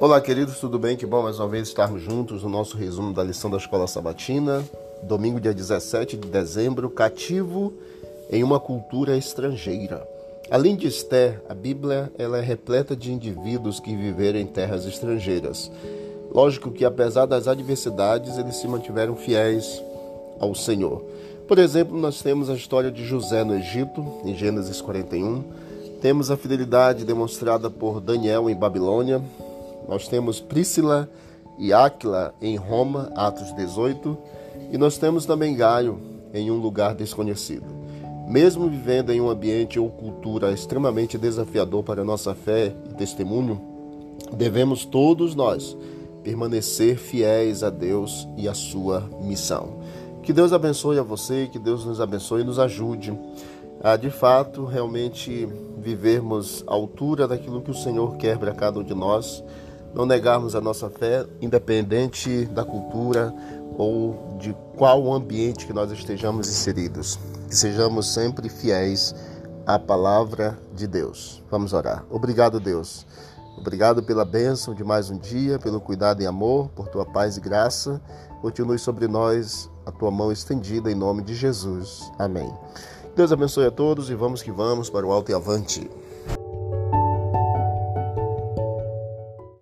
Olá, queridos, tudo bem? Que bom mais uma vez estarmos juntos no nosso resumo da lição da Escola Sabatina. Domingo, dia 17 de dezembro, cativo em uma cultura estrangeira. Além de Esther, a Bíblia ela é repleta de indivíduos que viveram em terras estrangeiras. Lógico que, apesar das adversidades, eles se mantiveram fiéis ao Senhor. Por exemplo, nós temos a história de José no Egito, em Gênesis 41. Temos a fidelidade demonstrada por Daniel em Babilônia, nós temos Priscila e Áquila em Roma, Atos 18, e nós temos também Gaio em um lugar desconhecido. Mesmo vivendo em um ambiente ou cultura extremamente desafiador para a nossa fé e testemunho, devemos todos nós permanecer fiéis a Deus e à sua missão. Que Deus abençoe a você, que Deus nos abençoe e nos ajude a de fato realmente vivermos à altura daquilo que o Senhor quer para cada um de nós não negarmos a nossa fé, independente da cultura ou de qual ambiente que nós estejamos inseridos. Que sejamos sempre fiéis à palavra de Deus. Vamos orar. Obrigado, Deus. Obrigado pela bênção de mais um dia, pelo cuidado e amor, por tua paz e graça. Continue sobre nós a tua mão estendida em nome de Jesus. Amém. Deus abençoe a todos e vamos que vamos para o alto e avante.